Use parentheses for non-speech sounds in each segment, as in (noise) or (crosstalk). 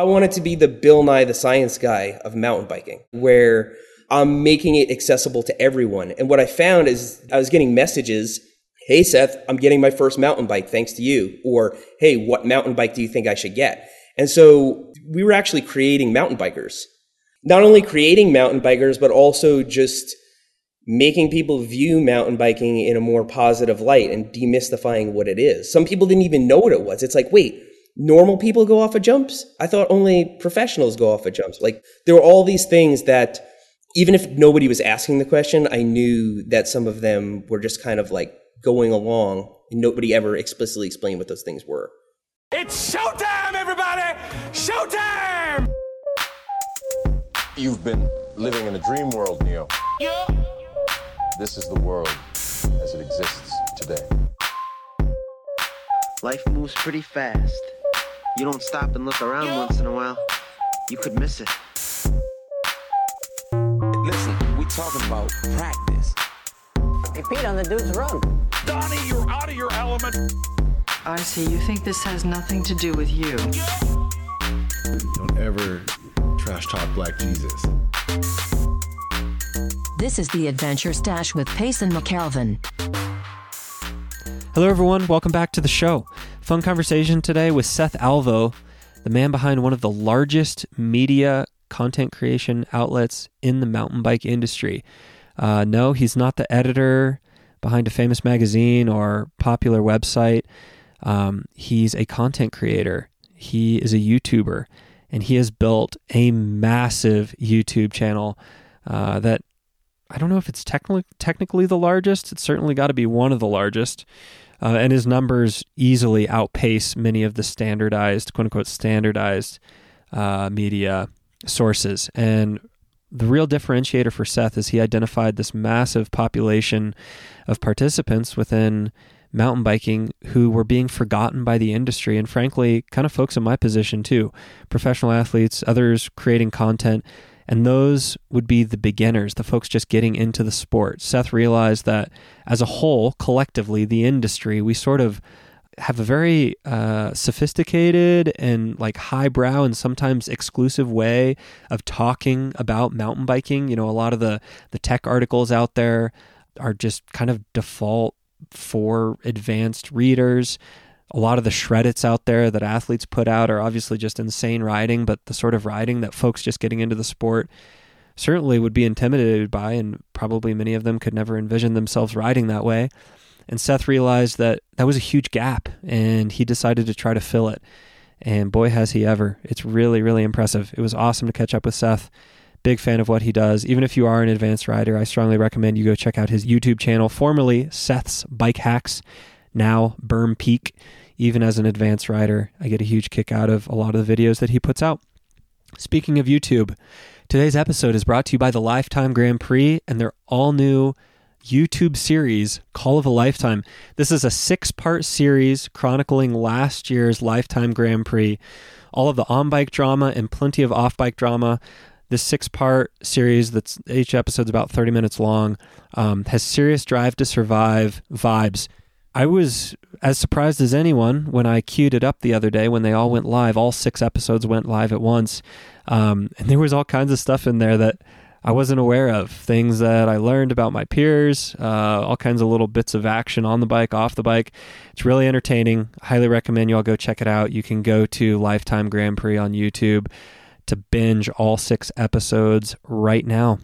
I wanted to be the Bill Nye the Science Guy of mountain biking, where I'm making it accessible to everyone. And what I found is I was getting messages Hey, Seth, I'm getting my first mountain bike thanks to you. Or, Hey, what mountain bike do you think I should get? And so we were actually creating mountain bikers. Not only creating mountain bikers, but also just making people view mountain biking in a more positive light and demystifying what it is. Some people didn't even know what it was. It's like, wait, normal people go off of jumps? I thought only professionals go off of jumps. Like there were all these things that even if nobody was asking the question, I knew that some of them were just kind of like going along and nobody ever explicitly explained what those things were. It's showtime, everybody! Showtime! You've been living in a dream world, Neo. Yeah. This is the world as it exists today. Life moves pretty fast. You don't stop and look around once in a while, you could miss it. Listen, we talking about practice. Hey, Pete, on the dude's run. Donnie, you're out of your element. I see. You think this has nothing to do with you. Don't ever trash talk Black Jesus. This is the Adventure Stache with Payson McElveen. Hello, everyone. Welcome back to the show. Fun conversation today with Seth Alvo, the man behind one of the largest media content creation outlets in the mountain bike industry. Uh, no, he's not the editor behind a famous magazine or popular website. Um, he's a content creator. He is a YouTuber, and he has built a massive YouTube channel uh, that I don't know if it's technically technically the largest. It's certainly got to be one of the largest. Uh, and his numbers easily outpace many of the standardized, quote unquote, standardized uh, media sources. And the real differentiator for Seth is he identified this massive population of participants within mountain biking who were being forgotten by the industry and frankly kind of folks in my position too professional athletes others creating content and those would be the beginners the folks just getting into the sport seth realized that as a whole collectively the industry we sort of have a very uh, sophisticated and like highbrow and sometimes exclusive way of talking about mountain biking. You know, a lot of the the tech articles out there are just kind of default for advanced readers. A lot of the shredits out there that athletes put out are obviously just insane riding, but the sort of riding that folks just getting into the sport certainly would be intimidated by, and probably many of them could never envision themselves riding that way. And Seth realized that that was a huge gap, and he decided to try to fill it. And boy, has he ever! It's really, really impressive. It was awesome to catch up with Seth. Big fan of what he does. Even if you are an advanced rider, I strongly recommend you go check out his YouTube channel, formerly Seth's Bike Hacks, now Berm Peak. Even as an advanced rider, I get a huge kick out of a lot of the videos that he puts out. Speaking of YouTube, today's episode is brought to you by the Lifetime Grand Prix and their all new YouTube series, Call of a Lifetime. This is a six part series chronicling last year's Lifetime Grand Prix, all of the on bike drama and plenty of off bike drama. This six part series, that's each episode's about 30 minutes long, um, has serious drive to survive vibes. I was as surprised as anyone when I queued it up the other day when they all went live. All six episodes went live at once. Um, and there was all kinds of stuff in there that I wasn't aware of. Things that I learned about my peers, uh, all kinds of little bits of action on the bike, off the bike. It's really entertaining. highly recommend you all go check it out. You can go to Lifetime Grand Prix on YouTube to binge all six episodes right now.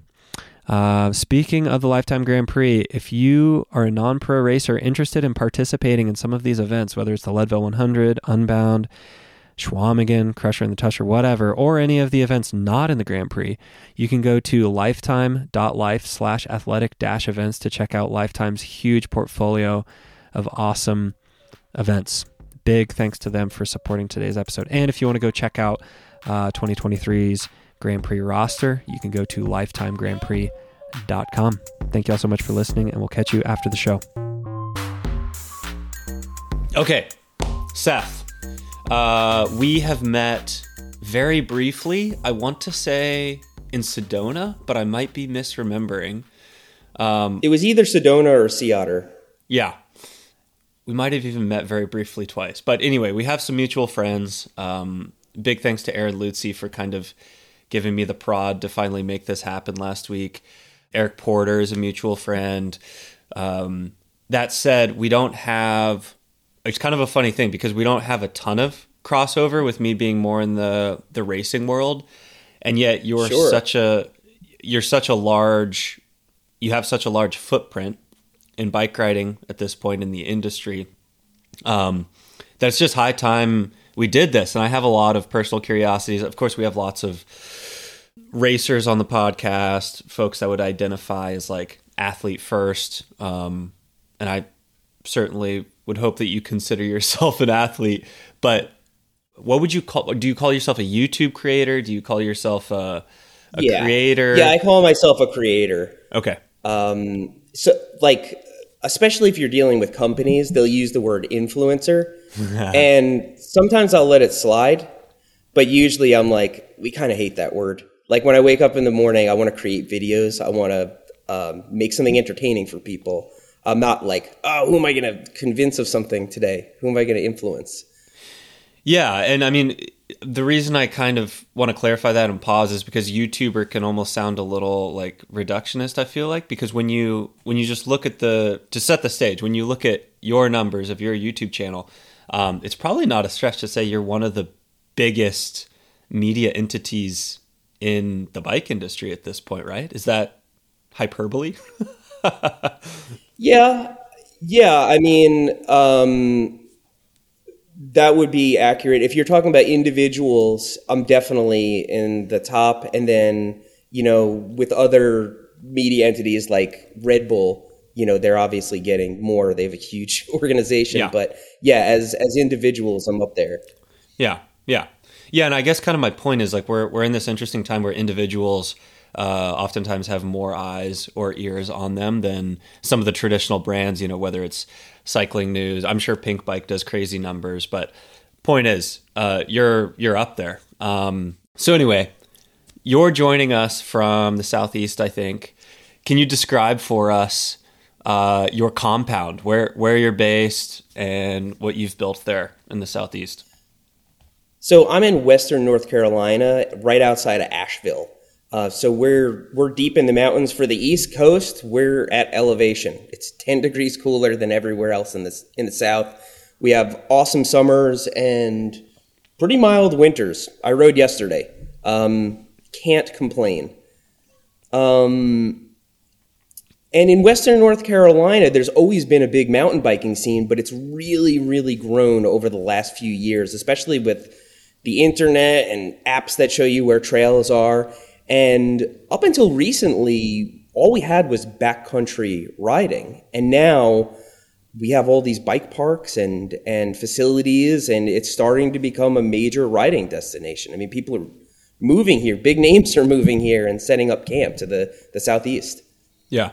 Uh, speaking of the Lifetime Grand Prix, if you are a non pro racer interested in participating in some of these events, whether it's the Leadville 100, Unbound, Chequamegon, Crusher and the Tushar, whatever, or any of the events not in the Grand Prix, you can go to lifetime.life slash athletic dash events to check out Lifetime's huge portfolio of awesome events. Big thanks to them for supporting today's episode. And if you want to go check out uh, 2023's Grand Prix roster, you can go to lifetimegrandprix.com. Thank you all so much for listening, and we'll catch you after the show. Okay, Seth, uh, we have met very briefly. I want to say in Sedona, but I might be misremembering. Um, It was either Sedona or Sea Otter. yeah. We might have even met very briefly twice. But anyway, we have some mutual friends. Um, big thanks to Aaron Lutzy for kind of giving me the prod to finally make this happen last week. Eric Porter is a mutual friend. Um, that said, we don't have. It's kind of a funny thing because we don't have a ton of crossover with me being more in the the racing world, and yet you're Sure. such a you're such a large you have such a large footprint in bike riding at this point in the industry um, that it's just high time we did this. And I have a lot of personal curiosities. Of course, we have lots of racers on the podcast, folks that would identify as like athlete first. Um, and I certainly would hope that you consider yourself (laughs) an athlete. But what would you call? Do you call yourself a YouTube creator? Do you call yourself a, a yeah. creator? Yeah, I call myself a creator. okay. Um, so, like, especially if you're dealing with companies, they'll use the word influencer. (laughs) and sometimes I'll let it slide, but usually I'm like, we kind of hate that word. Like, when I wake up in the morning, I want to create videos, I want to um, make something entertaining for people. I'm not like, oh, who am I going to convince of something today? Who am I going to influence? Yeah, and I mean the reason I kind of want to clarify that and pause is because YouTuber can almost sound a little like reductionist. I feel like because when you when you just look at the to set the stage, when you look at your numbers of your YouTube channel, um, it's probably not a stretch to say you're one of the biggest media entities in the bike industry at this point, right? Is that hyperbole? (laughs) Yeah, yeah. I mean, um, that would be accurate. If you're talking about individuals, I'm definitely in the top. And then, you know, with other media entities like Red Bull, you know, they're obviously getting more. They have a huge (laughs) organization. Yeah. But yeah, as as individuals, I'm up there. Yeah, yeah, yeah. And I guess kind of my point is like we're we're in this interesting time where individuals uh, oftentimes have more eyes or ears on them than some of the traditional brands. You know, whether it's cycling news. I'm sure Pinkbike does crazy numbers, but point is, uh, you're you're up there. Um, so anyway, you're joining us from the southeast, I think. Can you describe for us uh, your compound, where where you're based, and what you've built there in the southeast? So I'm in Western North Carolina, right outside of Asheville. Uh, so we're we're deep in the mountains for the East Coast. We're at elevation. It's 10 degrees cooler than everywhere else in the in the South. We have awesome summers and pretty mild winters. I rode yesterday. Um, can't complain. Um, and in Western North Carolina, there's always been a big mountain biking scene, but it's really, really grown over the last few years, especially with the internet and apps that show you where trails are. And up until recently, all we had was backcountry riding. And now we have all these bike parks and, and facilities, and it's starting to become a major riding destination. I mean, people are moving here, big names are moving here and setting up camp to the, the southeast. Yeah.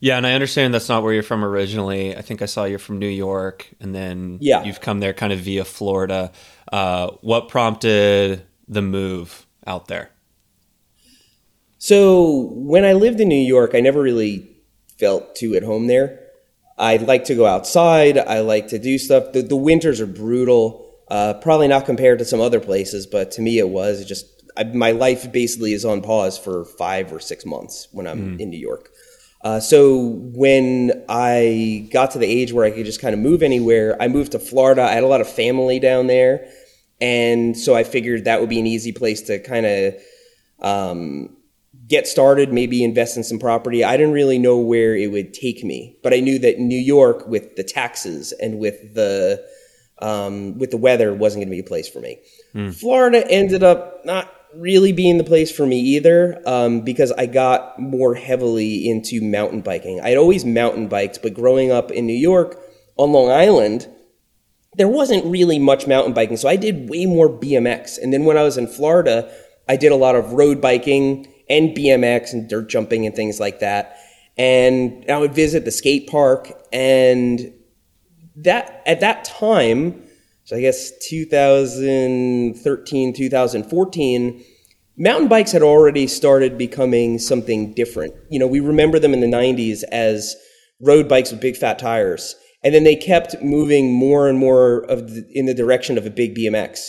Yeah, and I understand that's not where you're from originally. I think I saw you're from New York, and then Yeah. you've come there kind of via Florida. Uh, what prompted the move out there? So when I lived in New York, I never really felt too at home there. I like to go outside. I like to do stuff. The, the winters are brutal. Uh, probably not compared to some other places, but to me it was. It just I, my life basically is on pause for five or six months when I'm in New York. Uh, so when I got to the age where I could just kind of move anywhere, I moved to Florida. I had a lot of family down there, and so I figured that would be an easy place to kind of um, get started, maybe invest in some property. I didn't really know where it would take me, but I knew that New York, with the taxes and with the um, with the weather, wasn't going to be a place for me. Florida ended up not really being the place for me either um, because I got more heavily into mountain biking. I'd always mountain biked, but growing up in New York on Long Island, there wasn't really much mountain biking, so I did way more BMX. And then when I was in Florida, I did a lot of road biking and BMX and dirt jumping and things like that. And I would visit the skate park and that at that time, so I guess 2013, 2014, mountain bikes had already started becoming something different. You know, we remember them in the 90s as road bikes with big fat tires. And then they kept moving more and more of the, in the direction of a big BMX.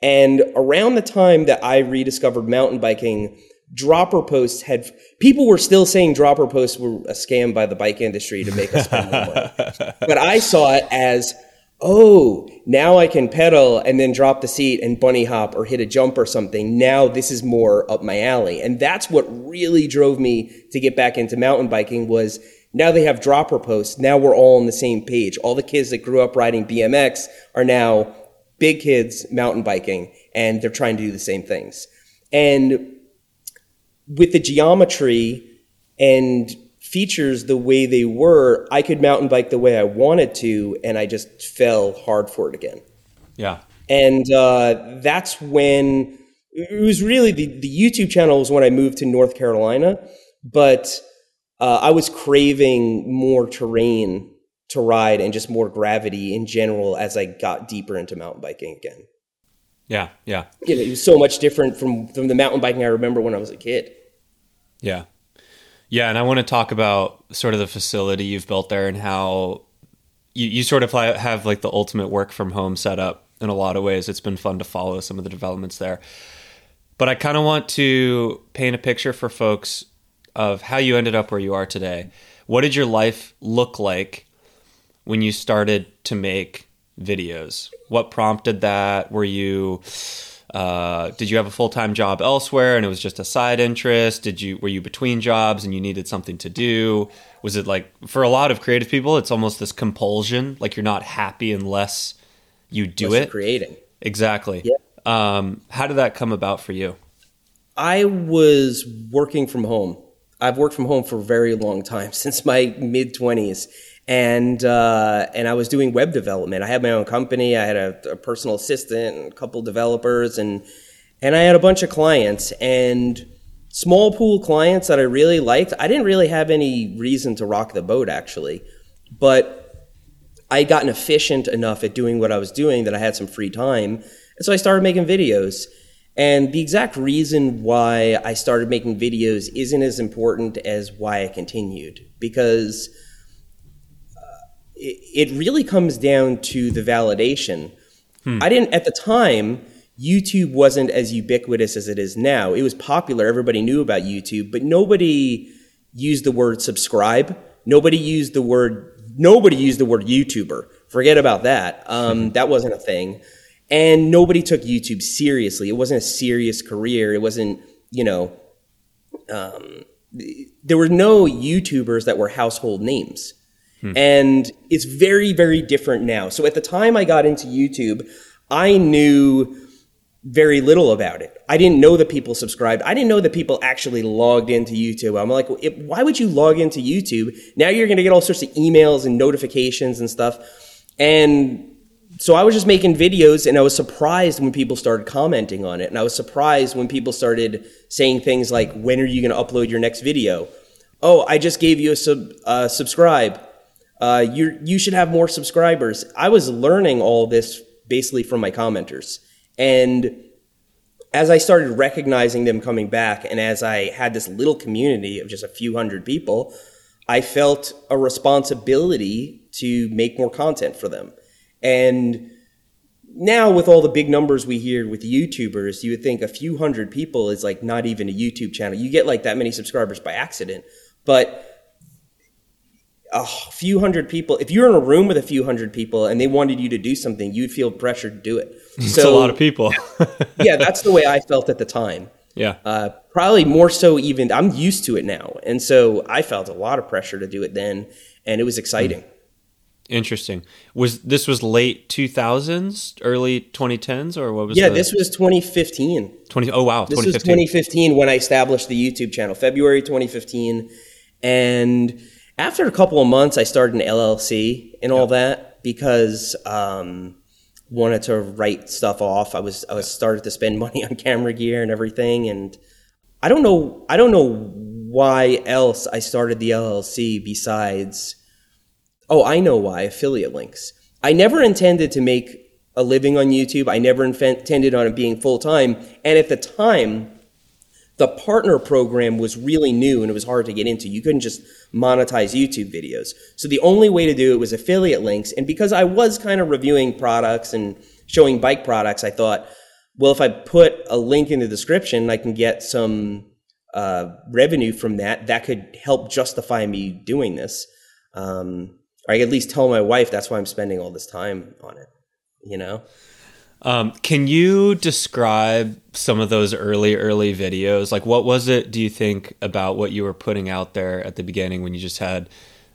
And around the time that I rediscovered mountain biking, dropper posts had people were still saying dropper posts were a scam by the bike industry to make us spend more money. (laughs) But I saw it as, oh, now I can pedal and then drop the seat and bunny hop or hit a jump or something. Now this is more up my alley. And that's what really drove me to get back into mountain biking was now they have dropper posts. Now we're all on the same page. All the kids that grew up riding BMX are now big kids mountain biking and they're trying to do the same things. And with the geometry and features the way they were, I could mountain bike the way I wanted to, and I just fell hard for it again. Yeah. And uh, that's when it was really the, the YouTube channel was when I moved to North Carolina, but uh, I was craving more terrain to ride and just more gravity in general as I got deeper into mountain biking again. Yeah, yeah. You know, it was so much different from, from the mountain biking I remember when I was a kid. Yeah. Yeah, and I want to talk about sort of the facility you've built there and how you, you sort of have like the ultimate work from home setup in a lot of ways. It's been fun to follow some of the developments there. But I kind of want to paint a picture for folks of how you ended up where you are today. What did your life look like when you started to make videos? What prompted that? Were you uh, did you have a full time job elsewhere and it was just a side interest? Did you were you between jobs and you needed something to do? Was it like for a lot of creative people, it's almost this compulsion, like you're not happy unless you do Unless it. creating. Exactly. Yeah. Um, how did that come about for you? I was working from home. I've worked from home for a very long time, (laughs) since my mid twenties, and uh, and I was doing web development. I had my own company. I had a, a personal assistant, and a couple developers, and and I had a bunch of clients and small pool clients that I really liked. I didn't really have any reason to rock the boat actually, but I gotten efficient enough at doing what I was doing that I had some free time, and so I started making videos. And the exact reason why I started making videos isn't as important as why I continued because it, really comes down to the validation. Hmm. I didn't, at the time, YouTube wasn't as ubiquitous as it is now. It was popular, everybody knew about YouTube, but nobody used the word subscribe. Nobody used the word, nobody used the word YouTuber. Forget about that. Um, that wasn't a thing. And nobody took YouTube seriously. It wasn't a serious career. It wasn't, you know, um, there were no YouTubers that were household names. Hmm. And it's very, very different now. So at the time I got into YouTube, I knew very little about it. I didn't know that people subscribed. I didn't know that people actually logged into YouTube. I'm like, why would you log into YouTube? Now you're going to get all sorts of emails and notifications and stuff. And so I was just making videos and I was surprised when people started commenting on it. And I was surprised when people started saying things like, when are you going to upload your next video? Oh, I just gave you a sub, uh, subscribe uh, you you should have more subscribers. I was learning all this basically from my commenters, and as I started recognizing them coming back, and as I had this little community of just a few hundred people, I felt a responsibility to make more content for them. And now with all the big numbers we hear with YouTubers, you would think a few hundred people is like not even a YouTube channel. You get like that many subscribers by accident. But a few hundred people, if you're in a room with a few hundred people and they wanted you to do something, you'd feel pressure to do it. (laughs) It's so, a lot of people. (laughs) yeah, that's the way I felt at the time. Yeah. Uh, probably more so even, I'm used to it now. And so I felt a lot of pressure to do it then, and it was exciting. Mm. Interesting. Was this was late 2000s, early 2010s, or what was? It? Yeah, the... this was 2015. 20. Oh wow, this was 2015 when I established the YouTube channel, February 2015, and after a couple of months, I started an LLC and all that because um, wanted to write stuff off. I was I was started to spend (laughs) money on camera gear and everything, and I don't know I don't know why else I started the LLC besides. Oh, I know why affiliate links. I never intended to make a living on YouTube. I never intended on it being full time, and at the time the partner program was really new and it was hard to get into. You couldn't just monetize YouTube videos. So the only way to do it was affiliate links. And because I was kind of reviewing products and showing bike products, I thought, well, if I put a link in the description, I can get some uh, revenue from that. That could help justify me doing this. Um, or I at least tell my wife that's why I'm spending all this time on it. You know. Um, can you describe some of those early, early videos? Like, what was it, do you think, about what you were putting out there at the beginning when you just had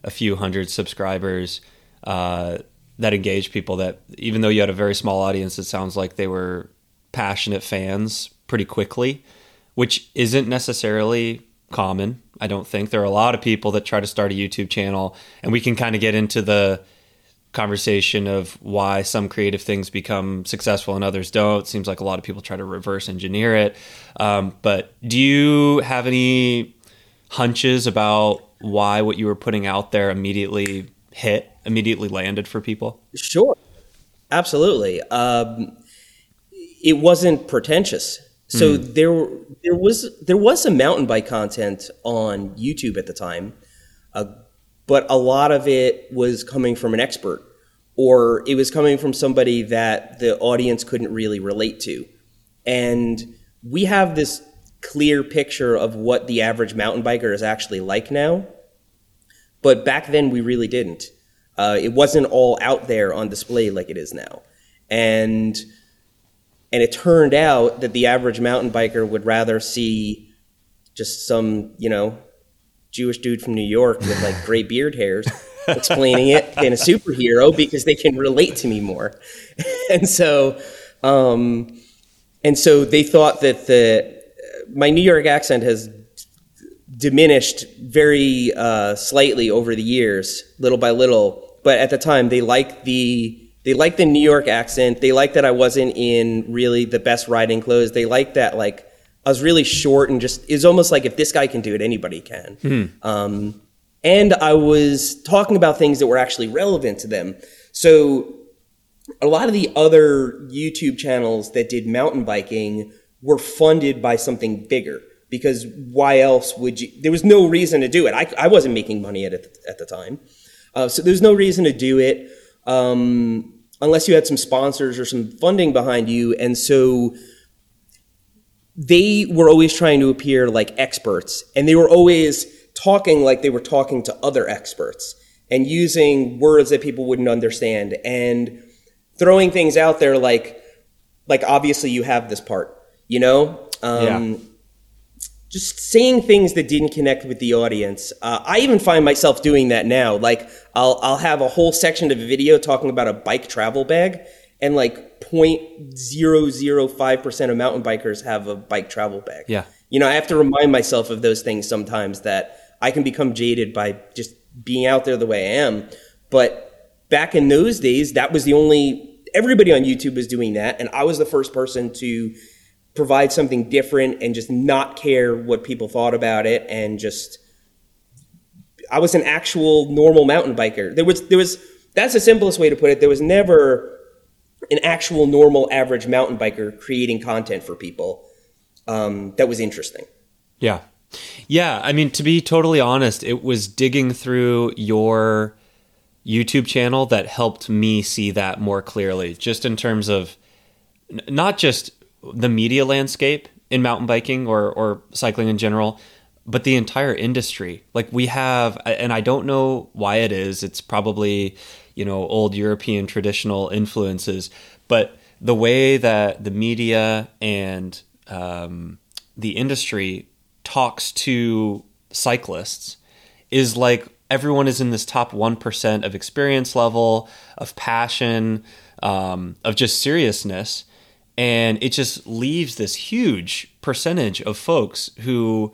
a few hundred subscribers uh, that engaged people that, even though you had a very small audience, it sounds like they were passionate fans pretty quickly, which isn't necessarily common. I don't think there are a lot of people that try to start a YouTube channel, and we can kind of get into the conversation of why some creative things become successful and others don't. It seems like a lot of people try to reverse engineer it. Um, but do you have any hunches about why what you were putting out there immediately hit, immediately landed for people? Sure, absolutely. Um, it wasn't pretentious. So Hmm. there, there was there was some mountain bike content on YouTube at the time, uh, but a lot of it was coming from an expert, or it was coming from somebody that the audience couldn't really relate to, and we have this clear picture of what the average mountain biker is actually like now, but back then we really didn't. Uh, it wasn't all out there on display like it is now, and and it turned out that the average mountain biker would rather see just some, you know, Jewish dude from New York with like gray beard hairs (laughs) explaining it than a superhero because they can relate to me more. (laughs) and so, um, and so they thought that the my New York accent has diminished very uh, slightly over the years, little by little. But at the time, they liked the they liked the New York accent. They liked that I wasn't in really the best riding clothes. They liked that like I was really short and just it's almost like if this guy can do it, anybody can. Um, and I was talking about things that were actually relevant to them. So a lot of the other YouTube channels that did mountain biking were funded by something bigger because why else would you? There was no reason to do it. I, I wasn't making money at it at the time, uh, so there's no reason to do it um, unless you had some sponsors or some funding behind you. And so they were always trying to appear like experts, and they were always talking like they were talking to other experts and using words that people wouldn't understand and throwing things out there like like obviously you have this part you know? Um, Yeah. just saying things that didn't connect with the audience. Uh, i even find myself doing that now. Like I'll, I'll have a whole section of a video talking about a bike travel bag and like 0.005% of mountain bikers have a bike travel bag Yeah. you know i have to remind myself of those things sometimes that i can become jaded by just being out there the way i am but back in those days that was the only everybody on youtube was doing that and i was the first person to provide something different and just not care what people thought about it and just I was an actual normal mountain biker. There was there was that's the simplest way to put it. There was never an actual normal average mountain biker creating content for people um, that was interesting. Yeah. Yeah. I mean, to be totally honest, it was digging through your YouTube channel that helped me see that more clearly, just in terms of not just the media landscape in mountain biking or, or cycling in general, but the entire industry. Like we have, and I don't know why it is, it's probably, you know, old European traditional influences, but the way that the media and um, the industry talks to cyclists is like everyone is in this top 1% of experience level, of passion, um, of just seriousness. And it just leaves this huge percentage of folks who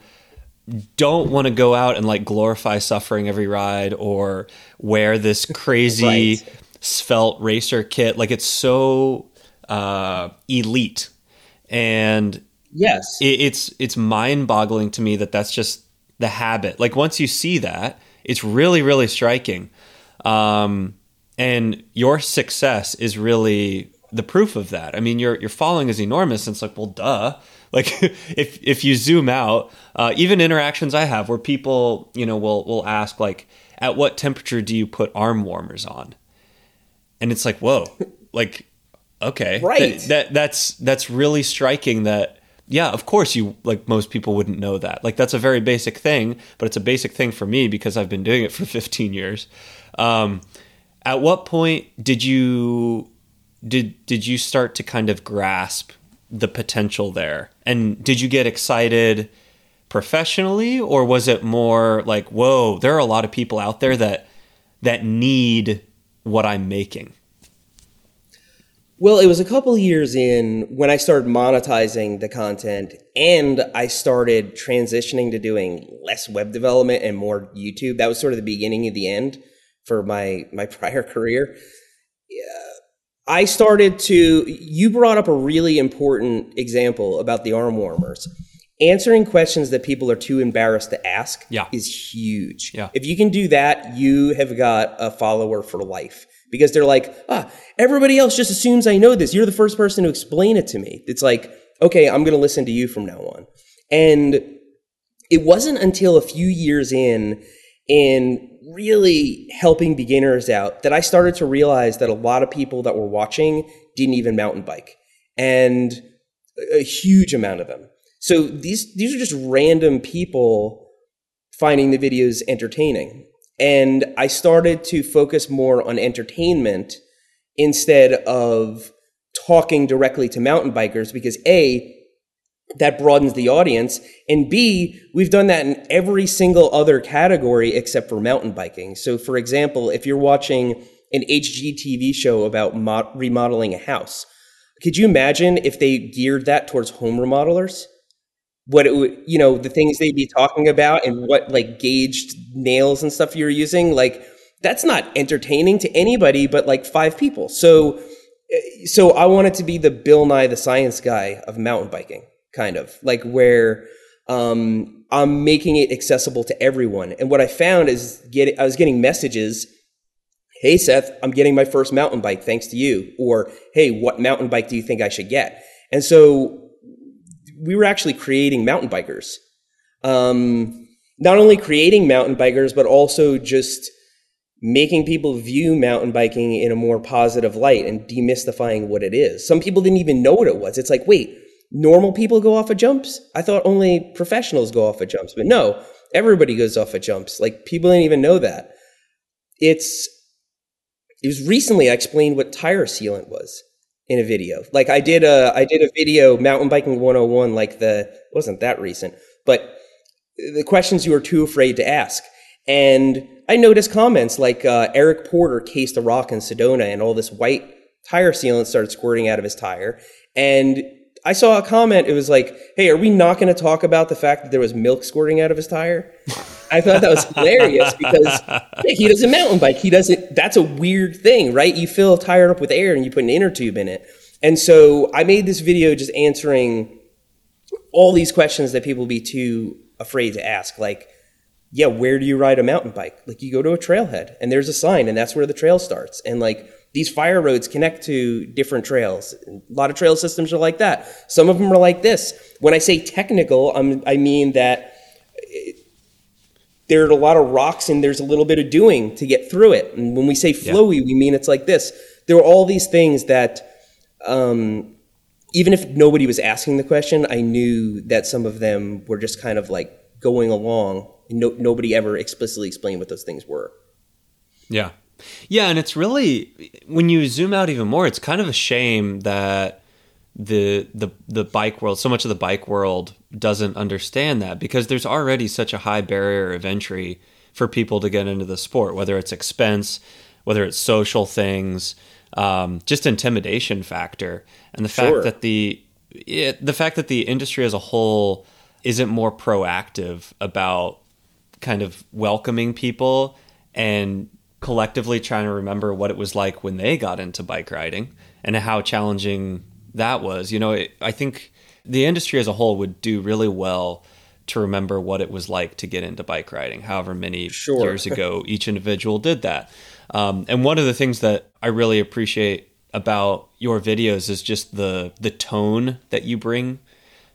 don't want to go out and like glorify suffering every ride or wear this (laughs) crazy Right. svelte racer kit. Like it's so uh, elite. And Yes. it, it's it's mind boggling to me that that's just the habit. Like once you see that, it's really really striking, um, and your success is really the proof of that. I mean, your your following is enormous. And it's like, well, duh. Like (laughs) if if you zoom out, uh, even interactions I have where people you know will will ask like, at what temperature do you put arm warmers on? And it's like, whoa, like Okay. Right. Th- that that's that's really striking that yeah, of course you like most people wouldn't know that. Like that's a very basic thing, but it's a basic thing for me because I've been doing it (laughs) for 15 years. Um, at what point did you did did you start to kind of grasp the potential there? And did you get excited professionally or was it more like, "Whoa, there are a lot of people out there that that need what I'm making?" Well, it was a couple years in when I started monetizing the content and I started transitioning to doing less web development and more YouTube. That was sort of the beginning of the end for my my (laughs) prior career. Yeah, I started to you brought up a really important example about the arm warmers. Answering questions that people are too embarrassed to ask Yeah. is huge. Yeah. If you can do that, you have got a follower for life because they're like, ah, everybody else just assumes I know this. You're the first person to explain it to me. It's like, okay, I'm going to listen to you from now on. And it wasn't until a few years in, in really helping beginners out, that I started to realize that a lot of people that were watching didn't even mountain bike, and a huge amount of them. So these these are just random people finding the videos entertaining. And I started to focus more on entertainment instead of talking directly to mountain bikers because A, that broadens the audience. And B, we've done that in every single other category except for mountain biking. So, for example, if you're watching an HGTV show about mo- remodeling a house, could you imagine if they geared that towards home remodelers? What it would, you know, the things they'd be talking about and what like gauged nails and stuff you're using, like that's not entertaining to anybody but like five people. So, eh, so I wanted to be the Bill Nye the Science Guy of mountain biking, kind of like where um, I'm making it accessible to everyone. And what I found is getting, I was getting messages. Hey Seth, I'm getting my first mountain bike thanks to you. Or hey, what mountain bike do you think I should get? And so we were actually creating mountain bikers. Um, not only creating mountain bikers, but also just making people view mountain biking in a more positive light and demystifying what it is. Some people didn't even know what it was. It's like, wait, normal people go off of jumps? I thought only professionals go off of jumps, but no, everybody goes off of jumps. Like people didn't even know that. It's it was recently I explained what tire sealant was in a video. Like I did a I did a video mountain biking 101 like the wasn't that recent, but the questions you were too afraid to ask. And I noticed comments like uh, Eric Porter cased a rock in Sedona and all this white tire sealant started squirting out of his tire. And I saw a comment, it was like, hey, are we not going to talk about the fact that there was milk squirting out of his tire? I thought that was hilarious because hey, he doesn't mountain bike. He doesn't, that's a weird thing, right? You fill a tire up with air and you put an inner tube in it. And so I made this video just answering all these questions that people be too afraid to ask. Like, yeah, where do you ride a mountain bike? Like, you go to a trailhead and there's a sign and that's where the trail starts. And like, these fire roads connect to different trails. A lot of trail systems are like that. Some of them are like this. When I say technical, I'm, I mean that it, there are a lot of rocks and there's a little bit of doing to get through it. And when we say flowy, we mean it's like this. There are all these things that, um, even if nobody was asking the question, I knew that some of them were just kind of like going along. No, nobody ever explicitly explained what those things were. Yeah. Yeah, and it's really when you zoom out even more, it's kind of a shame that the the the bike world, so much of the bike world doesn't understand that because there's already such a high barrier of entry for people to get into the sport, whether it's expense, whether it's social things, um, just intimidation factor, and the Sure. fact that the it, the fact that the industry as a whole isn't more proactive about kind of welcoming people and collectively trying to remember what it was like when they got into bike riding and how challenging that was. You know, it, I think the industry as a whole would do really well to remember what it was like to get into bike riding, however many Sure. years (laughs) ago each individual did that. Um, and one of the things that I really appreciate about your videos is just the the tone that you bring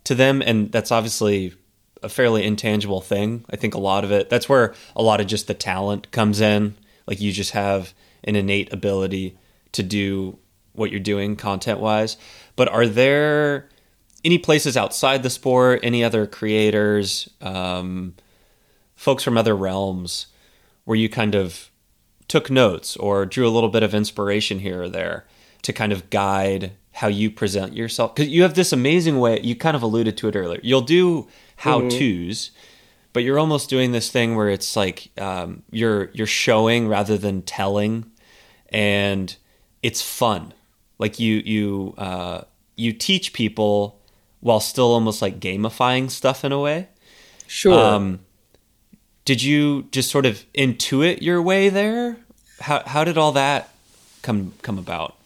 to them, and that's obviously a fairly intangible thing. I think a lot of it that's where a lot of just the talent comes in. Like you just have an innate ability to do what you're doing content wise. But are there any places outside the sport, any other creators, um, folks from other realms, where you kind of took notes or drew a little bit of inspiration here or there to kind of guide how you present yourself? Because you have this amazing way. You kind of alluded to it earlier. You'll do how tos. But you're almost doing this thing where it's like um, you're you're showing rather than telling, and it's fun. Like you you uh, you teach people while still almost like gamifying stuff in a way. Sure. Um, did you just sort of intuit your way there? How how did all that come come about?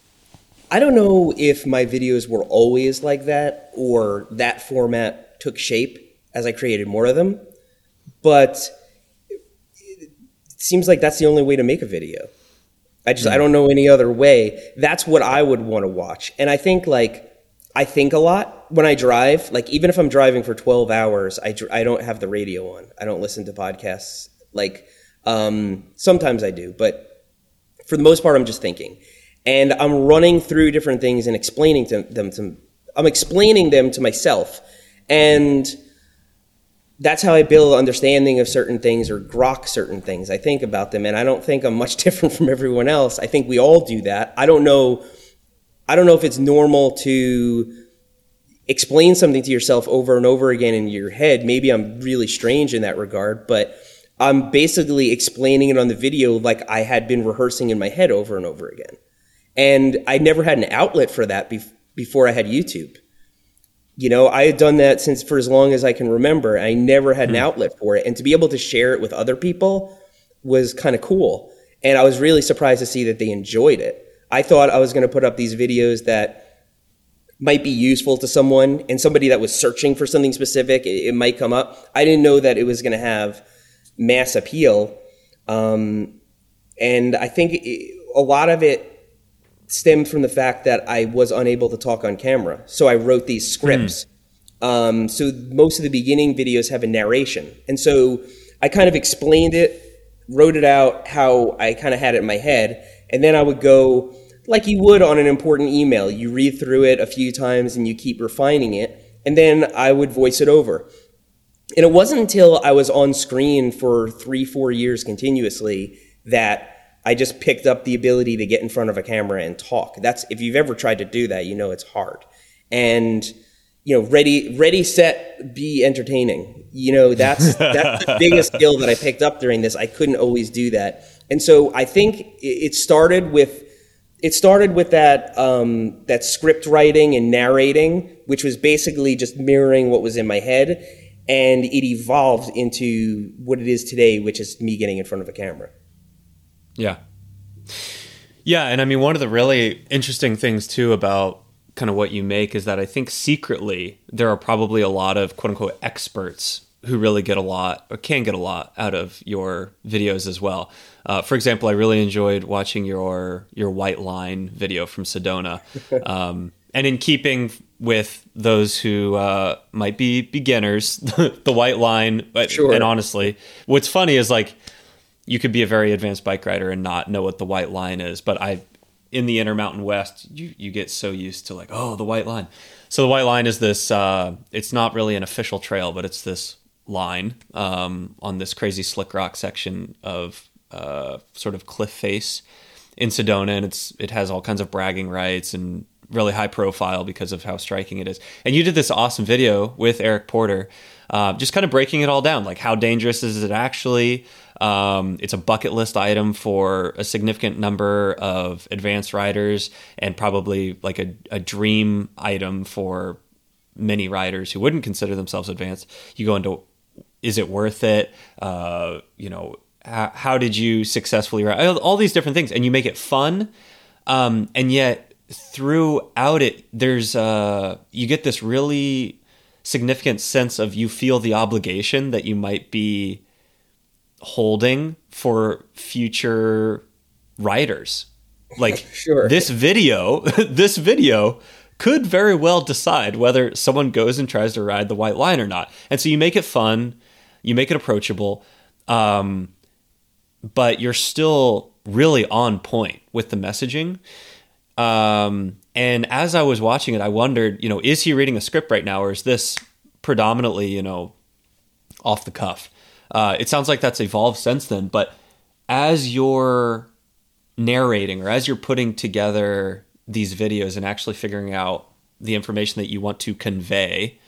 I don't know if my videos were always like that or that format took shape as I created more of them, but it seems like that's the only way to make a video. I just I don't know any other way. That's what I would want to watch. And I think like I think a lot when I drive. Like even if I'm driving for 12 hours, I dr- I don't have the radio on. I don't listen to podcasts. Like um, sometimes I do, but for the most part, I'm just thinking, and I'm running through different things and explaining to them to. I'm explaining them to myself, and that's how I build understanding of certain things or grok certain things. I think about them, and I don't think I'm much (laughs) different from everyone else. I think we all do that. I don't know. I don't know if it's normal to explain something to yourself over and over again in your head. Maybe I'm really strange in that regard, but I'm basically explaining it on the video like I had been rehearsing in my head over and over again. And I never had an outlet for that bef- before I had YouTube. You know, I had done that since for as long as I can remember. I never had an outlet for it. And to be able to share it with other people was kind of cool. And I was really surprised to see that they enjoyed it. I thought I was going to put up these videos that might be useful to someone and somebody that was searching for something specific, it, it might come up. I didn't know that it was going to have mass appeal. Um, and I think it, a lot of it stemmed from the fact that I was unable to talk on camera. So I wrote these scripts. Um, so most of the beginning videos have a narration. And so I kind of explained it, wrote it out how I kind of had it in my head. And then I would go like you would on an important email. You read through it a few times and you keep refining it. And then I would voice it over. And it wasn't until I was on screen for three, four years continuously that I just picked up the ability to get in front of a camera and talk. That's if you've ever tried to do that, you know it's hard. And you know, ready, ready, set, be entertaining. You know, that's that's the (laughs) biggest skill that I picked up during this. I couldn't always do that, and so I think it- started with it started with that um, that script writing and narrating, which was basically just mirroring what was in my head, and it evolved into what it is today, which is me getting in front of a camera. Yeah. Yeah, and I mean one of the really interesting things too about kind of what you make is that I think secretly there are probably a lot of quote unquote experts who really get a lot or can get a lot out of your videos as well. Uh, for example, I really enjoyed watching your your white line video from Sedona, (laughs) um, and in keeping with those who uh, might be beginners, (laughs) the white line. but- Sure. And honestly, what's funny is like you could be a very advanced bike rider and not know what the white line is. But I, in the Intermountain West, you you get so used to like, oh, the white line. So the white line is this. Uh, it's not really an official trail, but it's this line um, on this crazy slick rock section of uh, sort of cliff face in Sedona, and it's it has all kinds of bragging rights and really high profile because of how striking it is. And you did this awesome video with Eric Porter, uh, just kind of breaking it all down, like how dangerous is it actually? Um, it's a bucket list item for a significant number of advanced riders, and probably like a, a dream item for many riders who wouldn't consider themselves advanced. You go into is it worth it? Uh, you know, how, how did you successfully ride? All- these different things, and you make it fun, um, and yet throughout it, there's uh, you get this really significant sense of you feel the obligation that you might be holding for future writers. Like (laughs) Sure. this video, (laughs) this video could very well decide whether someone goes and tries to ride the white line or not. And so you make it fun, you make it approachable, um, but you're still really on point with the messaging. Um, and as I was watching it, I wondered, you know, is he reading a script right now, or is this predominantly, you know, off the cuff? Uh, it sounds like that's evolved since then. But as you're narrating, or as you're putting together these videos and actually figuring out the information that you want to convey,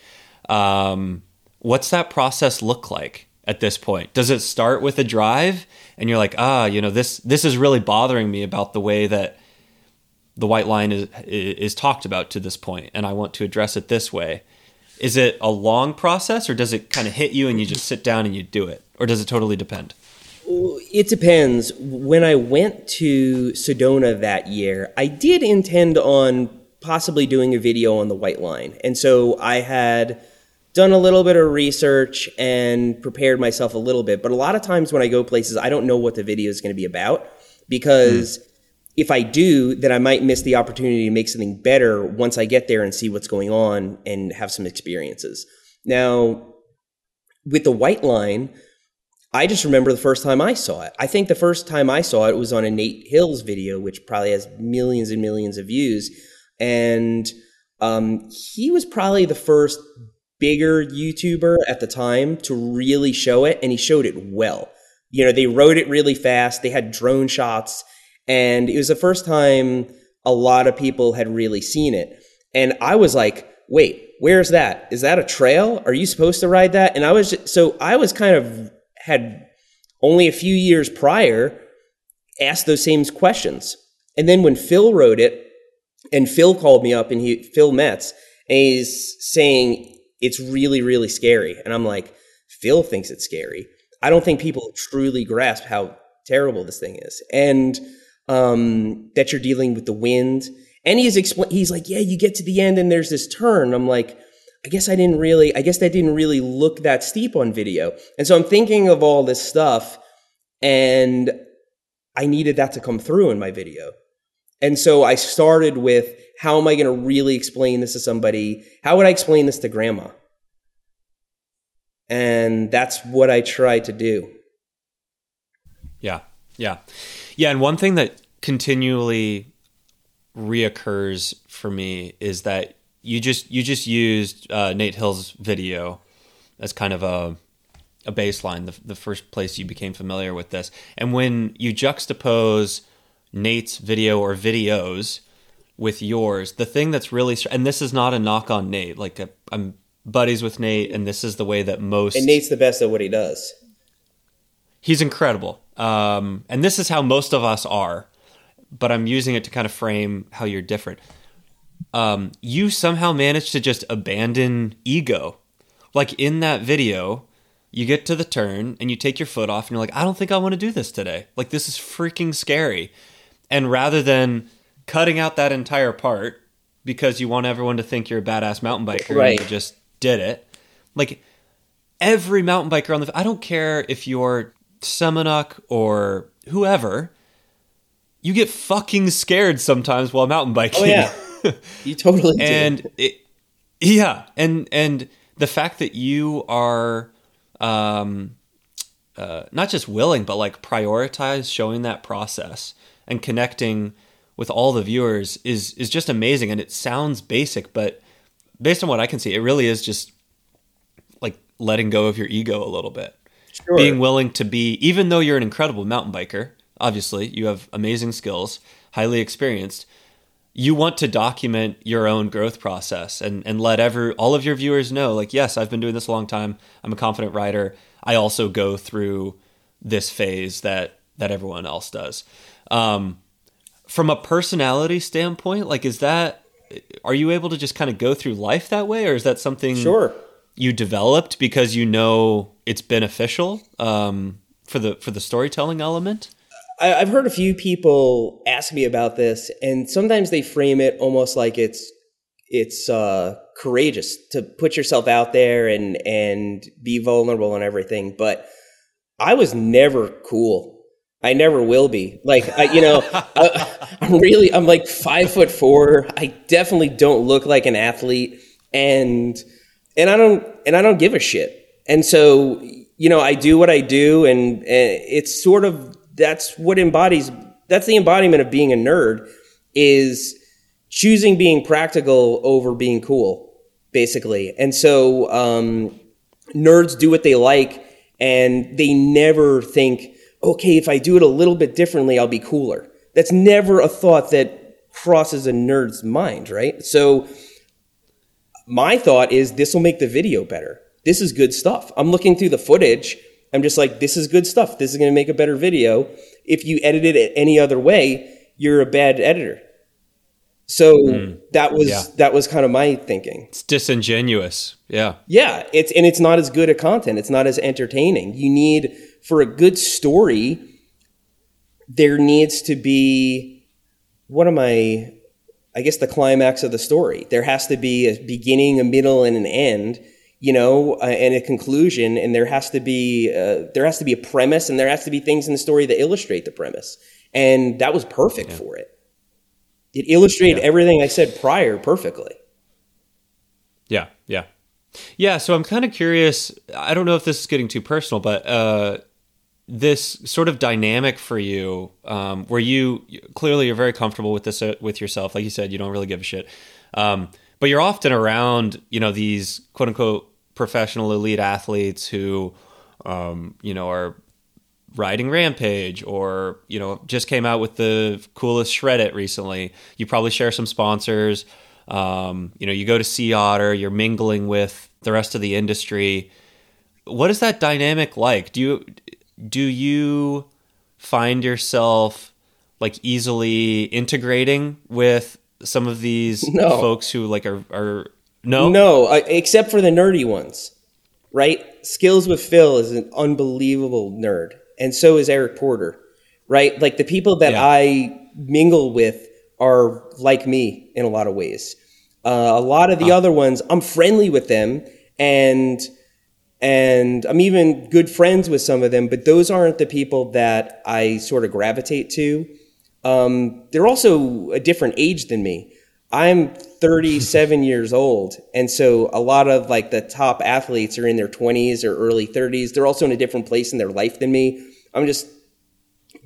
um, what's that process look like at this point? Does it start with a drive, and you're like, ah, you know, this this is really bothering me about the way that the white line is is talked about to this point, and I want to address it this way. Is it a long process, or does it kind of hit you and you just sit down and you do it, or does it totally depend? It depends. When I went to Sedona that year, I did intend on possibly doing a video on the white line, and so I had done a little bit of research and prepared myself a little bit. But a lot of times when I go places, I don't know what the video is going to be about because. Mm if I do, then I might miss the opportunity to make something better once I get there and see what's going on and have some experiences. Now, with the white line, I just remember the first time I saw it. I think the first time I saw it was on a Nate Hills video, which probably has millions and millions of views. And um, he was probably the first bigger YouTuber at the time to really show it, and he showed it well. You know, they wrote it really fast, they had drone shots and it was the first time a lot of people had really seen it. And I was like, wait, where's that? Is that a trail? Are you supposed to ride that? And I was so I was kind of had only a few years prior asked those same questions. And then when Phil wrote it, and Phil called me up and he, Phil Kmetz, and he's saying it's really, really scary. And I'm like, Phil thinks it's scary. I don't think people truly grasp how terrible this thing is. And um, that you're dealing with the wind. And he's expl- he's like, yeah, you get to the end and there's this turn. I'm like, I guess I didn't really, I guess that didn't really look that steep on video. And so I'm thinking of all this stuff and I needed that to come through in my video. And so I started with how am I going to really explain this to somebody? How would I explain this to grandma? And that's what I try to do. Yeah. Yeah. Yeah, and one thing that continually reoccurs for me is that you just you just used uh, Nate Hills' video as kind of a a baseline, the, the first place you became familiar with this. And when you juxtapose Nate's video or videos with yours, the thing that's really and this is not a knock on Nate. Like i I'm buddies with Nate, and this is the way that most and Nate's the best at what he does. He's incredible. Um, and this is how most of us are, but I'm using it to kind of frame how you're different. Um, you somehow managed to just abandon ego. Like in that video, you get to the turn and you take your foot off and you're like, I don't think I want to do this today. Like, this is freaking scary. And rather than cutting out that entire part because you want everyone to think you're a badass mountain biker right. you just did it, like every mountain biker on the, I don't care if you're Semenuk or whoever, you get fucking scared sometimes while mountain biking. Oh yeah, (laughs) you totally and it, yeah, and and the fact that you are um, uh, not just willing but like prioritize showing that process and connecting with all the viewers is is just amazing. And it sounds basic, but based on what I can see, it really is just like letting go of your ego a little bit sure. being willing to be, even though you're an incredible mountain biker, obviously you have amazing skills, highly experienced. You want to document your own growth process and, and let every all of your viewers know, like, yes, I've been doing this a long time. I'm a confident rider. I also go through this phase that that everyone else does. Um, from a personality standpoint, like, is that are you able to just kind of go through life that way, or is that something? Sure you developed because you know it's beneficial um, for the for the storytelling element? I've heard a few people ask me about this, and sometimes they frame it almost like it's it's uh, courageous to put yourself out there and and be vulnerable and everything. But I was never cool. I never will be. Like I, you know, (laughs) I, I'm really I'm like five foot four. I definitely don't look like an athlete, and and I don't and I don't give a shit. And so, you know, I do what I do, and, and it's sort of that's what embodies that's the embodiment of being a nerd is choosing being practical over being cool, basically. And so um, nerds do what they like, and they never think, okay, if I do it a little bit differently, I'll be cooler. That's never a thought that crosses a nerd's mind, right? So my thought is this will make the video better. This is good stuff. I'm looking through the footage. I'm just like, this is good stuff. This is going to make a better video. If you edit it any other way, you're a bad editor. So hmm. that was Yeah. that was kind of my thinking. It's disingenuous. Yeah. Yeah, it's and it's not as good a content. It's not as entertaining. You need for a good story. There needs to be what am I? I guess the climax of the story. There has to be a beginning, a middle, and an end. You know, uh, and a conclusion. And there has to be uh, there has to be a premise, and there has to be things in the story that illustrate the premise. And that was perfect for it. It illustrated everything I said prior perfectly. Yeah, yeah. Yeah, so I'm kind of curious. I don't know if this is getting too personal, but uh, this sort of dynamic for you, um, where you clearly you're very comfortable with this uh, with yourself. Like you said, you don't really give a shit, um, but you're often around, you know, these quote unquote professional elite athletes who, um, you know, are riding Rampage or, you know, just came out with the coolest Shred It recently. You probably share some sponsors. Um, you know, you go to Sea Otter, you're mingling with the rest of the industry. What is that dynamic like? Do you do you find yourself like easily integrating with some of these (laughs) No. folks who like are are no No, uh, except for the nerdy ones, right? Skills with Phil is an unbelievable nerd, and so is Eric Porter, right? Like the people that Yeah. I mingle with are like me in a lot of ways. Uh, a lot of the other ones, I'm friendly with them, and and I'm even good friends with some of them, but those aren't the people that I sort of gravitate to. Um, they're also a different age than me. I'm 37 (laughs) years old, and so a lot of like the top athletes are in their 20s or early 30s. They're also in a different place in their life than me. I'm just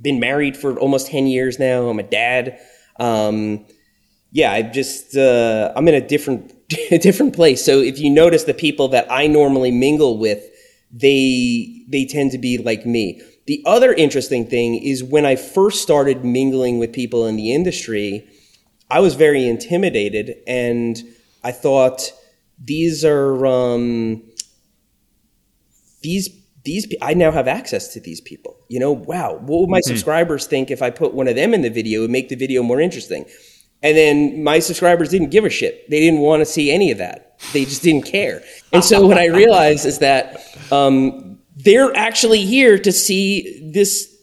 been married for almost 10 years now. I'm a dad. Um, yeah, I just uh, I'm in a different a (laughs) different place. So if you notice the people that I normally mingle with, they they tend to be like me. The other interesting thing is when I first started mingling with people in the industry, I was very intimidated, and I thought these are um, these these I now have access to these people. You know, wow, what would my subscribers think if I put one of them in the video and make the video more interesting? And then my subscribers didn't give a shit. They didn't want to see any of that. They just didn't care. And so what I realized is that um, they're actually here to see this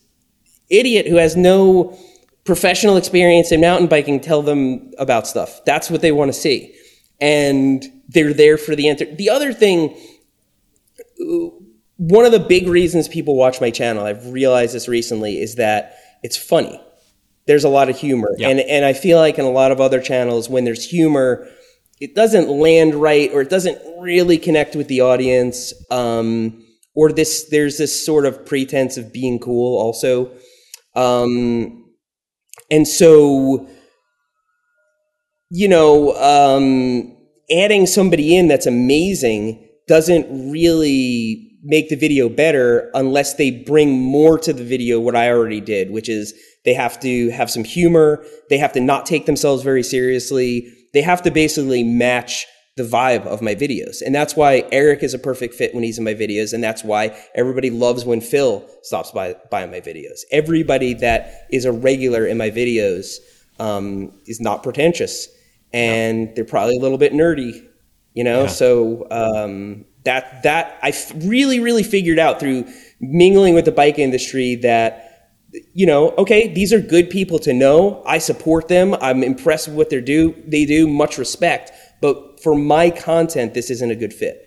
idiot who has no professional experience in mountain biking tell them about stuff. That's what they want to see. And they're there for the enter. The other thing, one of the big reasons people watch my channel, I've realized this recently, is that it's funny. There's a lot of humor. Yeah. And, and I feel like in a lot of other channels, when there's humor, it doesn't land right or it doesn't really connect with the audience. Um, or this, there's this sort of pretense of being cool also. Um, and so, you know, um, adding somebody in that's amazing doesn't really make the video better unless they bring more to the video what I already did, which is they have to have some humor. They have to not take themselves very seriously. They have to basically match the vibe of my videos. And that's why Eric is a perfect fit when he's in my videos. And that's why everybody loves when Phil stops by, by my videos. Everybody that is a regular in my videos um, is not pretentious. And they're probably a little bit nerdy, you know? So um, that, that I f- really, really figured out through mingling with the bike industry that you know, okay, these are good people to know. I support them. I'm impressed with what they do. They do much respect. But for my content, this isn't a good fit.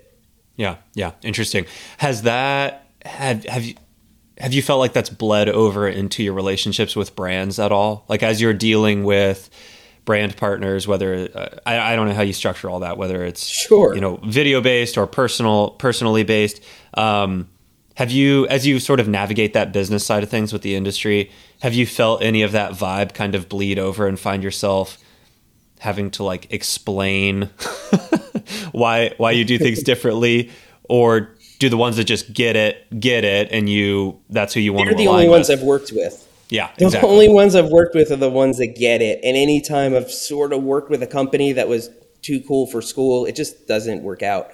Yeah, yeah, interesting. Has that have have you have you felt like that's bled over into your relationships with brands at all? Like as you're dealing with brand partners, whether uh, I, I don't know how you structure all that, whether it's Sure. you know video based or personal personally based. Um, Have you, as you sort of navigate that business side of things with the industry, have you felt any of that vibe kind of bleed over and find yourself having to like explain (laughs) why why you do things differently, or do the ones that just get it get it and you that's who you want They're to the only ones with? I've worked with. Yeah, The exactly. only ones I've worked with are the ones that get it. And anytime I've sort of worked with a company that was too cool for school, it just doesn't work out.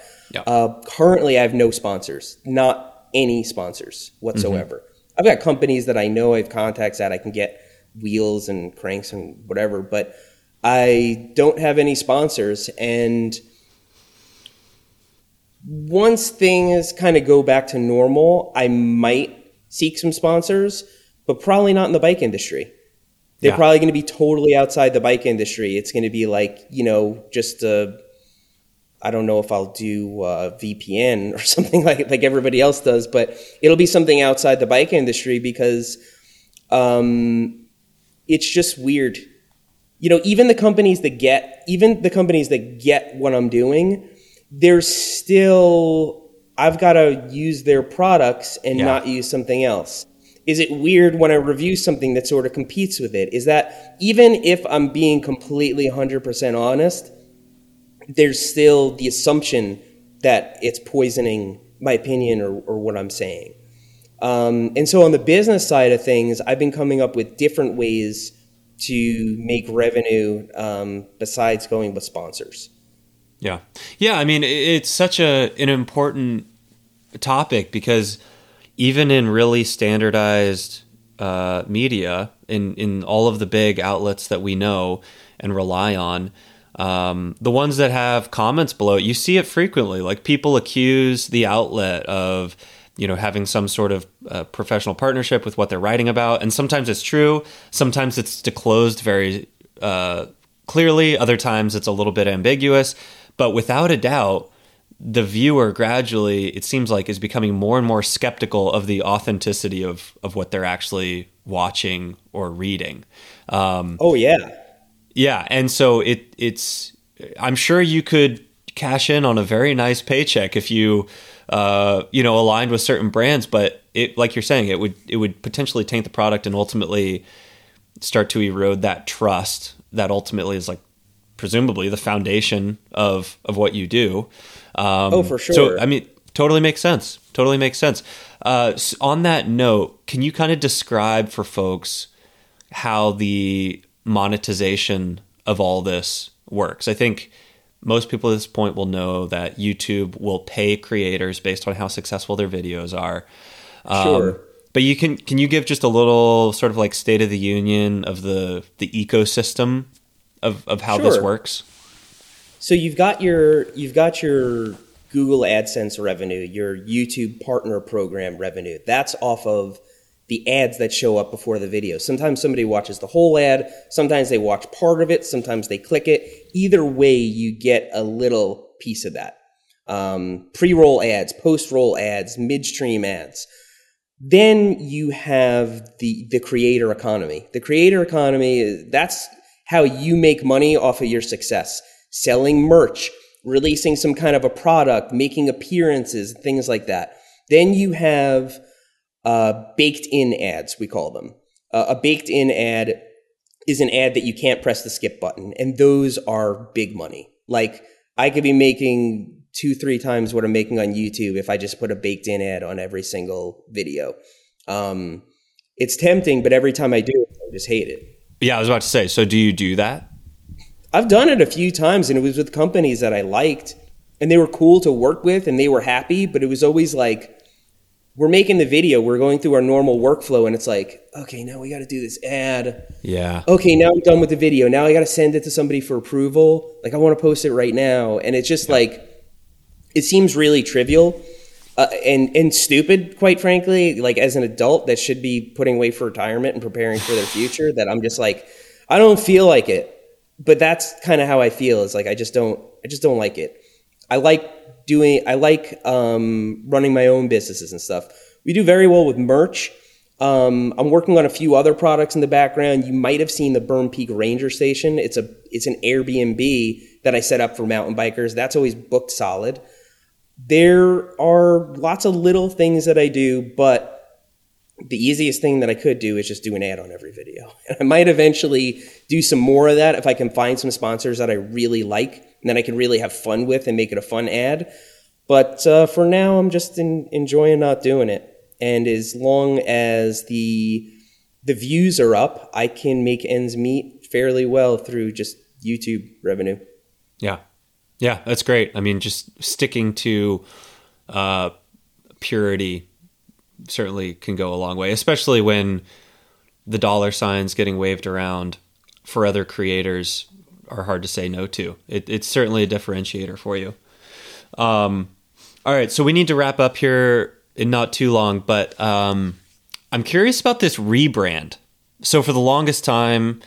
Uh, currently, I have no sponsors, not any sponsors whatsoever. I've got companies that I know I have contacts at. I can get wheels and cranks and whatever, but I don't have any sponsors. And once things kind of go back to normal, I might seek some sponsors, but probably not in the bike industry. They're Yeah. probably going to be totally outside the bike industry. It's going to be like, you know, just a, I don't know if I'll do uh, VPN or (laughs) something like like everybody else does, but it'll be something outside the bike industry because um, it's just weird. You know, even the companies that get even the companies that get what I'm doing, there's still I've got to use their products and Yeah. not use something else. Is it weird when I review something that sort of competes with it? Is that even if I'm being completely 100% honest, there's still the assumption that it's poisoning my opinion or, or what I'm saying. Um, and so on the business side of things, I've been coming up with different ways to make revenue um, besides going with sponsors. Yeah. Yeah, I mean it's such a an important topic because even in really standardized uh, media in in all of the big outlets that we know and rely on um, the ones that have comments below it, you see it frequently. Like people accuse the outlet of you know having some sort of uh, professional partnership with what they're writing about. And sometimes it's true. Sometimes it's disclosed very uh, clearly. Other times it's a little bit ambiguous. But without a doubt the viewer gradually it seems like is becoming more and more skeptical of the authenticity of of what they're actually watching or reading. Um, Oh yeah, yeah, and so it it's I'm sure you could cash in on a very nice paycheck if you uh, you know aligned with certain brands, but it like you're saying it would it would potentially taint the product and ultimately start to erode that trust that ultimately is like presumably the foundation of of what you do. Um, Oh, for sure. So. I mean, totally makes sense. Totally makes sense. Uh, s- on that note, can you kind of describe for folks how the monetization of all this works? I think most people at this point will know that YouTube will pay creators based on how successful their videos are. Um, Sure. But you can can you give just a little sort of like state of the union of the the ecosystem of, of how this works? So you've got your you've got your Google AdSense revenue, your YouTube partner program revenue. That's off of the ads that show up before the video. Sometimes somebody watches the whole ad, sometimes they watch part of it, sometimes they click it. Either way, you get a little piece of that. Um, pre-roll ads, post-roll ads, midstream ads. Then you have the the creator economy. The creator economy that's how you make money off of your success. Selling merch, releasing some kind of a product, making appearances, things like that. Then you have uh, baked in ads, we call them. Uh, a baked in ad is an ad that you can't press the skip button, and those are big money. Like I could be making two, three times what I'm making on YouTube if I just put a baked in ad on every single video. Um, it's tempting, but every time I do it, I just hate it. Yeah, I was about to say. So do you do that? I've done it a few times, and it was with companies that I liked, and they were cool to work with, and they were happy. But it was always like, we're making the video, we're going through our normal workflow, and it's like, okay, now we got to do this ad. Yeah. Okay, now I'm done with the video. Now I got to send it to somebody for approval. Like I want to post it right now, and it's just like, it seems really trivial. Uh, and and stupid, quite frankly. Like as an adult that should be putting away for retirement and preparing for their (sighs) future, that I'm just like, I don't feel like it but that's kind of how I feel. Is like I just don't I just don't like it. I like doing I like um, running my own businesses and stuff. We do very well with merch. Um, I'm working on a few other products in the background. You might have seen the Berm Peak Ranger Station. It's a it's an Airbnb that I set up for mountain bikers. That's always booked solid. there are lots of little things that I do, but the easiest thing that I could do is just do an ad on every video. And (laughs) I might eventually do some more of that if I can find some sponsors that I really like and that I can really have fun with and make it a fun ad. But uh, for now, I'm just in, enjoying not doing it. And as long as the the views are up, I can make ends meet fairly well through just YouTube revenue. Yeah. Yeah, that's great. I mean, just sticking to uh, purity certainly can go a long way, especially when the dollar signs getting waved around for other creators are hard to say no to. It, it's certainly a differentiator for you. Um, all right, so we need to wrap up here in not too long, but um, I'm curious about this rebrand. So for the longest time,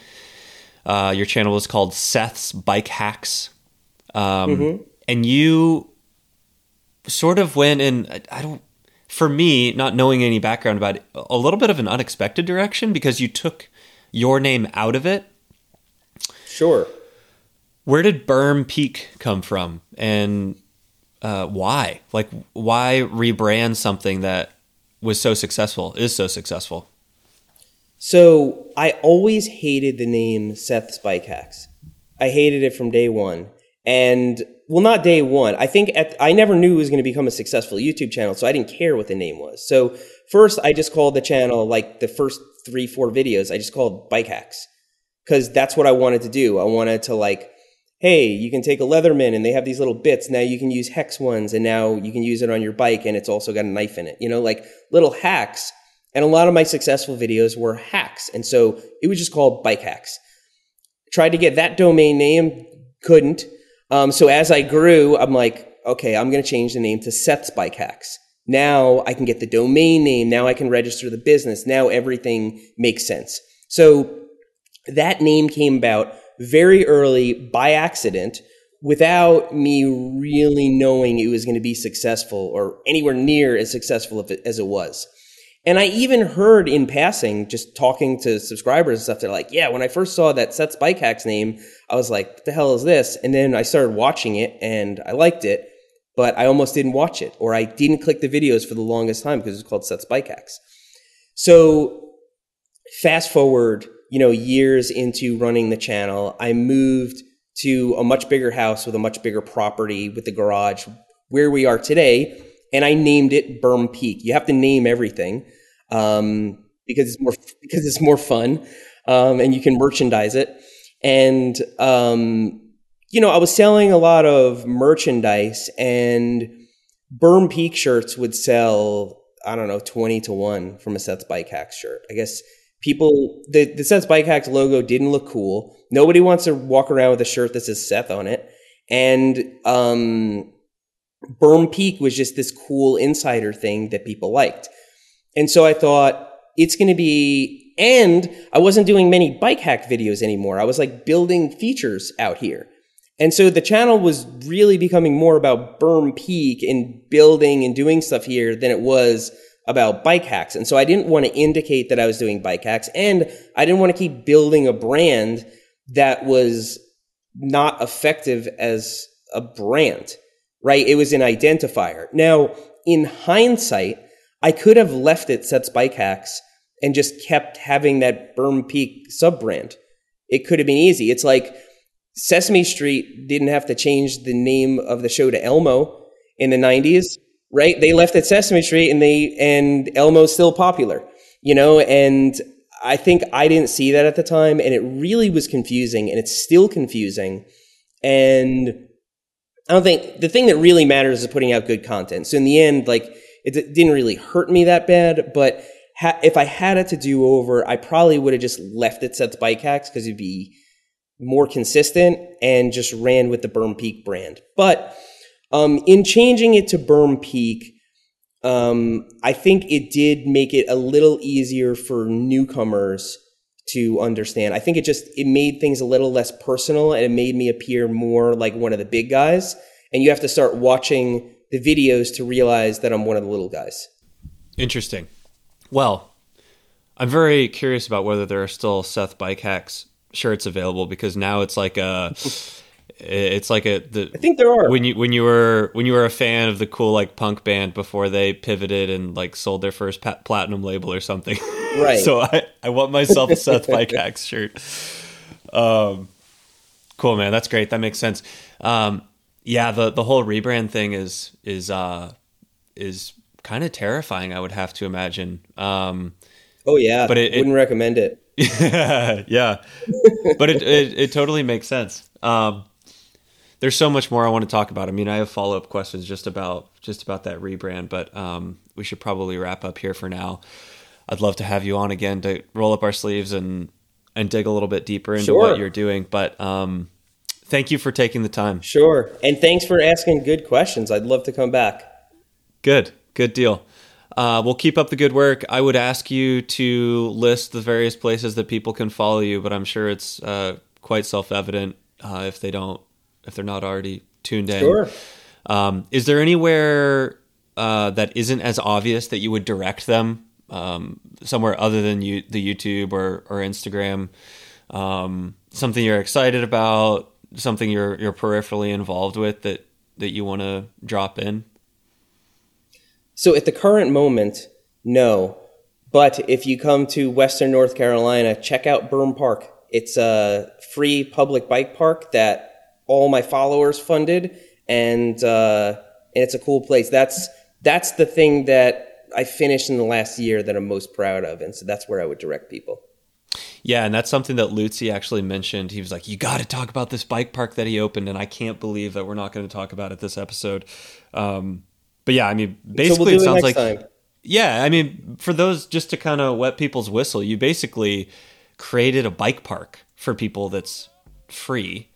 uh, your channel was called Seth's Bike Hacks, um, mm-hmm. and you sort of went in. I don't. For me, not knowing any background about it, a little bit of an unexpected direction because you took your name out of it. Sure. Where did Berm Peak come from, and uh, why? Like, why rebrand something that was so successful, is so successful? So I always hated the name Seth Hacks. I hated it from day one. And well, not day one. I think at, I never knew it was going to become a successful YouTube channel, so I didn't care what the name was. So first, I just called the channel like the first three, four videos. I just called Bike Hacks because that's what I wanted to do. I wanted to like, hey, you can take a Leatherman and they have these little bits. Now you can use hex ones, and now you can use it on your bike, and it's also got a knife in it. You know, like little hacks and a lot of my successful videos were hacks. And so it was just called Bike Hacks. Tried to get that domain name, couldn't. Um, so as I grew, I'm like, okay, I'm going to change the name to Seth's Bike Hacks. Now I can get the domain name. Now I can register the business. Now everything makes sense. So that name came about very early by accident without me really knowing it was going to be successful or anywhere near as successful as it was. And I even heard in passing, just talking to subscribers and stuff, they're like, yeah, when I first saw that Seth's Bike Hacks name, I was like, what the hell is this? And then I started watching it and I liked it, but I almost didn't watch it or I didn't click the videos for the longest time because it's called Seth's Bike Hacks. So fast forward, you know, years into running the channel, I moved to a much bigger house with a much bigger property with the garage where we are today and I named it Berm Peak. You have to name everything um, because it's more because it's more fun, um, and you can merchandise it. And um, you know, I was selling a lot of merchandise, and Berm Peak shirts would sell. I don't know, twenty to one from a Seth's Bike Hacks shirt. I guess people the the Seth's Bike Hacks logo didn't look cool. Nobody wants to walk around with a shirt that says Seth on it, and um, Berm Peak was just this cool insider thing that people liked. And so I thought it's going to be, and I wasn't doing many bike hack videos anymore. I was like building features out here. And so the channel was really becoming more about Berm Peak and building and doing stuff here than it was about bike hacks. And so I didn't want to indicate that I was doing bike hacks and I didn't want to keep building a brand that was not effective as a brand right? It was an identifier. Now, in hindsight, I could have left it Seth's Bike Hacks and just kept having that Berm Peak sub brand. It could have been easy. It's like Sesame Street didn't have to change the name of the show to Elmo in the 90s, right? They left it Sesame Street and they and Elmo's still popular, you know, and I think I didn't see that at the time and it really was confusing and it's still confusing. And I don't think the thing that really matters is putting out good content. So in the end, like it, didn't really hurt me that bad, but ha- if I had it to do over, I probably would have just left it Seth's Bike Hacks because it'd be more consistent and just ran with the Berm Peak brand. But um, in changing it to Berm Peak, um, I think it did make it a little easier for newcomers to understand. I think it just it made things a little less personal and it made me appear more like one of the big guys. And you have to start watching the videos to realize that I'm one of the little guys. Interesting. Well, I'm very curious about whether there are still Seth Bike Hacks shirts available because now it's like a (laughs) It's like a the I think there are. when you when you were when you were a fan of the cool like punk band before they pivoted and like sold their first platinum label or something. (laughs) Right. so I I want myself a Seth Hacks (laughs) shirt. Um, cool man, that's great. That makes sense. Um, yeah, the the whole rebrand thing is is uh is kind of terrifying. I would have to imagine. Um, oh yeah, but it- it- wouldn't recommend it. (laughs) yeah, but it, it it totally makes sense. Um, there's so much more I want to talk about. I mean, I have follow up questions just about just about that rebrand, but um, we should probably wrap up here for now. I'd love to have you on again to roll up our sleeves and and dig a little bit deeper into Sure. what you're doing. But um, thank you for taking the time. Sure, and thanks for asking good questions. I'd love to come back. Good, good deal. Uh, we'll keep up the good work. I would ask you to list the various places that people can follow you, but I'm sure it's uh, quite self evident uh, if they don't, if they're not already tuned in. Sure. Um, is there anywhere uh, that isn't as obvious that you would direct them um, somewhere other than you, the YouTube or, or Instagram? Um, something you're excited about, something you're you're peripherally involved with that that you want to drop in? So at the current moment, no. But if you come to Western North Carolina, check out Berm Park. It's a free public bike park that all my followers funded, and uh, and it's a cool place. That's that's the thing that I finished in the last year that I'm most proud of, and so that's where I would direct people. Yeah, and that's something that Lutzi actually mentioned. He was like, "You got to talk about this bike park that he opened," and I can't believe that we're not going to talk about it this episode. Um, but yeah, I mean, basically, so we'll it sounds like time. yeah. I mean, for those just to kind of wet people's whistle, you basically created a bike park for people that's free.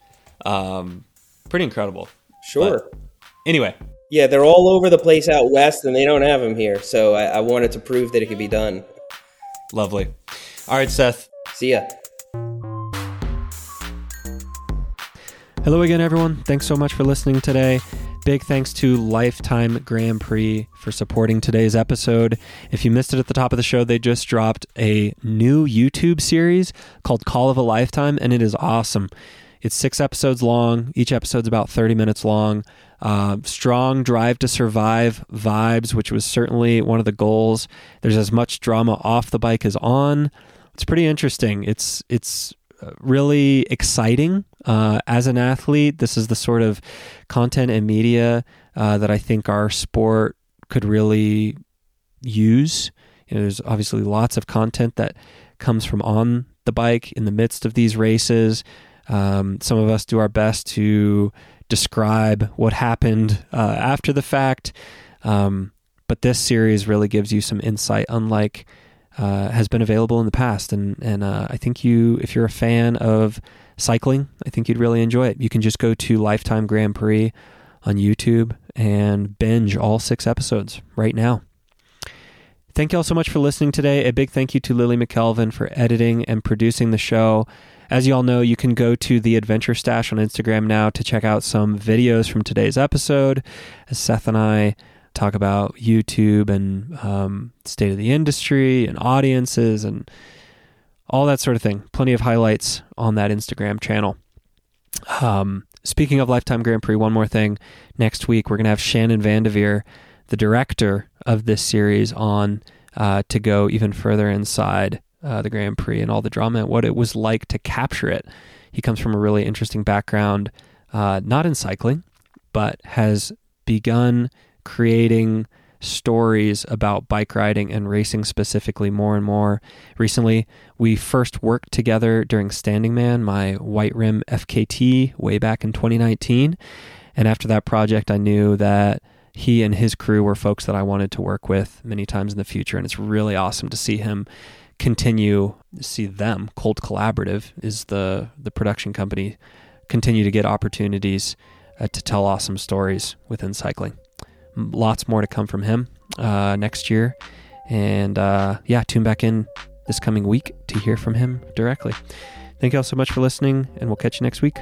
Um, pretty incredible. Sure. But anyway, Yeah, they're all over the place out west, and they don't have them here. So I, I wanted to prove that it could be done. lovely. All right, Seth. See ya. Hello again, everyone. Thanks so much for listening today. Big thanks to Lifetime Grand Prix for supporting today's episode. If you missed it at the top of the show, they just dropped a new YouTube series called Call of a Lifetime, and it is awesome. It's six episodes long. Each episode's about 30 minutes long. Uh, strong drive to survive vibes, which was certainly one of the goals. There's as much drama off the bike as on. It's pretty interesting. It's it's uh, really exciting uh, as an athlete. This is the sort of content and media uh, that I think our sport could really use. You know, there's obviously lots of content that comes from on the bike in the midst of these races. Um, some of us do our best to describe what happened uh, after the fact, um, but this series really gives you some insight, unlike uh, has been available in the past. And and uh, I think you, if you're a fan of cycling, I think you'd really enjoy it. You can just go to Lifetime Grand Prix on YouTube and binge all six episodes right now. Thank you all so much for listening today. A big thank you to Lily McElveen for editing and producing the show. As you all know, you can go to the Adventure Stache on Instagram now to check out some videos from today's episode. As Seth and I talk about YouTube and um, state of the industry and audiences and all that sort of thing. Plenty of highlights on that Instagram channel. Um, speaking of Lifetime Grand Prix, one more thing. Next week, we're going to have Shannon Vandeveer, the director of this series, on uh, to go even further inside uh, the Grand Prix and all the drama and what it was like to capture it. He comes from a really interesting background, uh, not in cycling, but has begun creating stories about bike riding and racing specifically more and more. Recently, we first worked together during Standing Man, my White Rim FKT, way back in 2019. And after that project, I knew that he and his crew were folks that I wanted to work with many times in the future. And it's really awesome to see him continue, see them, Cold Collaborative is the, the production company, continue to get opportunities uh, to tell awesome stories within cycling lots more to come from him uh, next year. And uh, yeah, tune back in this coming week to hear from him directly. Thank you all so much for listening, and we'll catch you next week.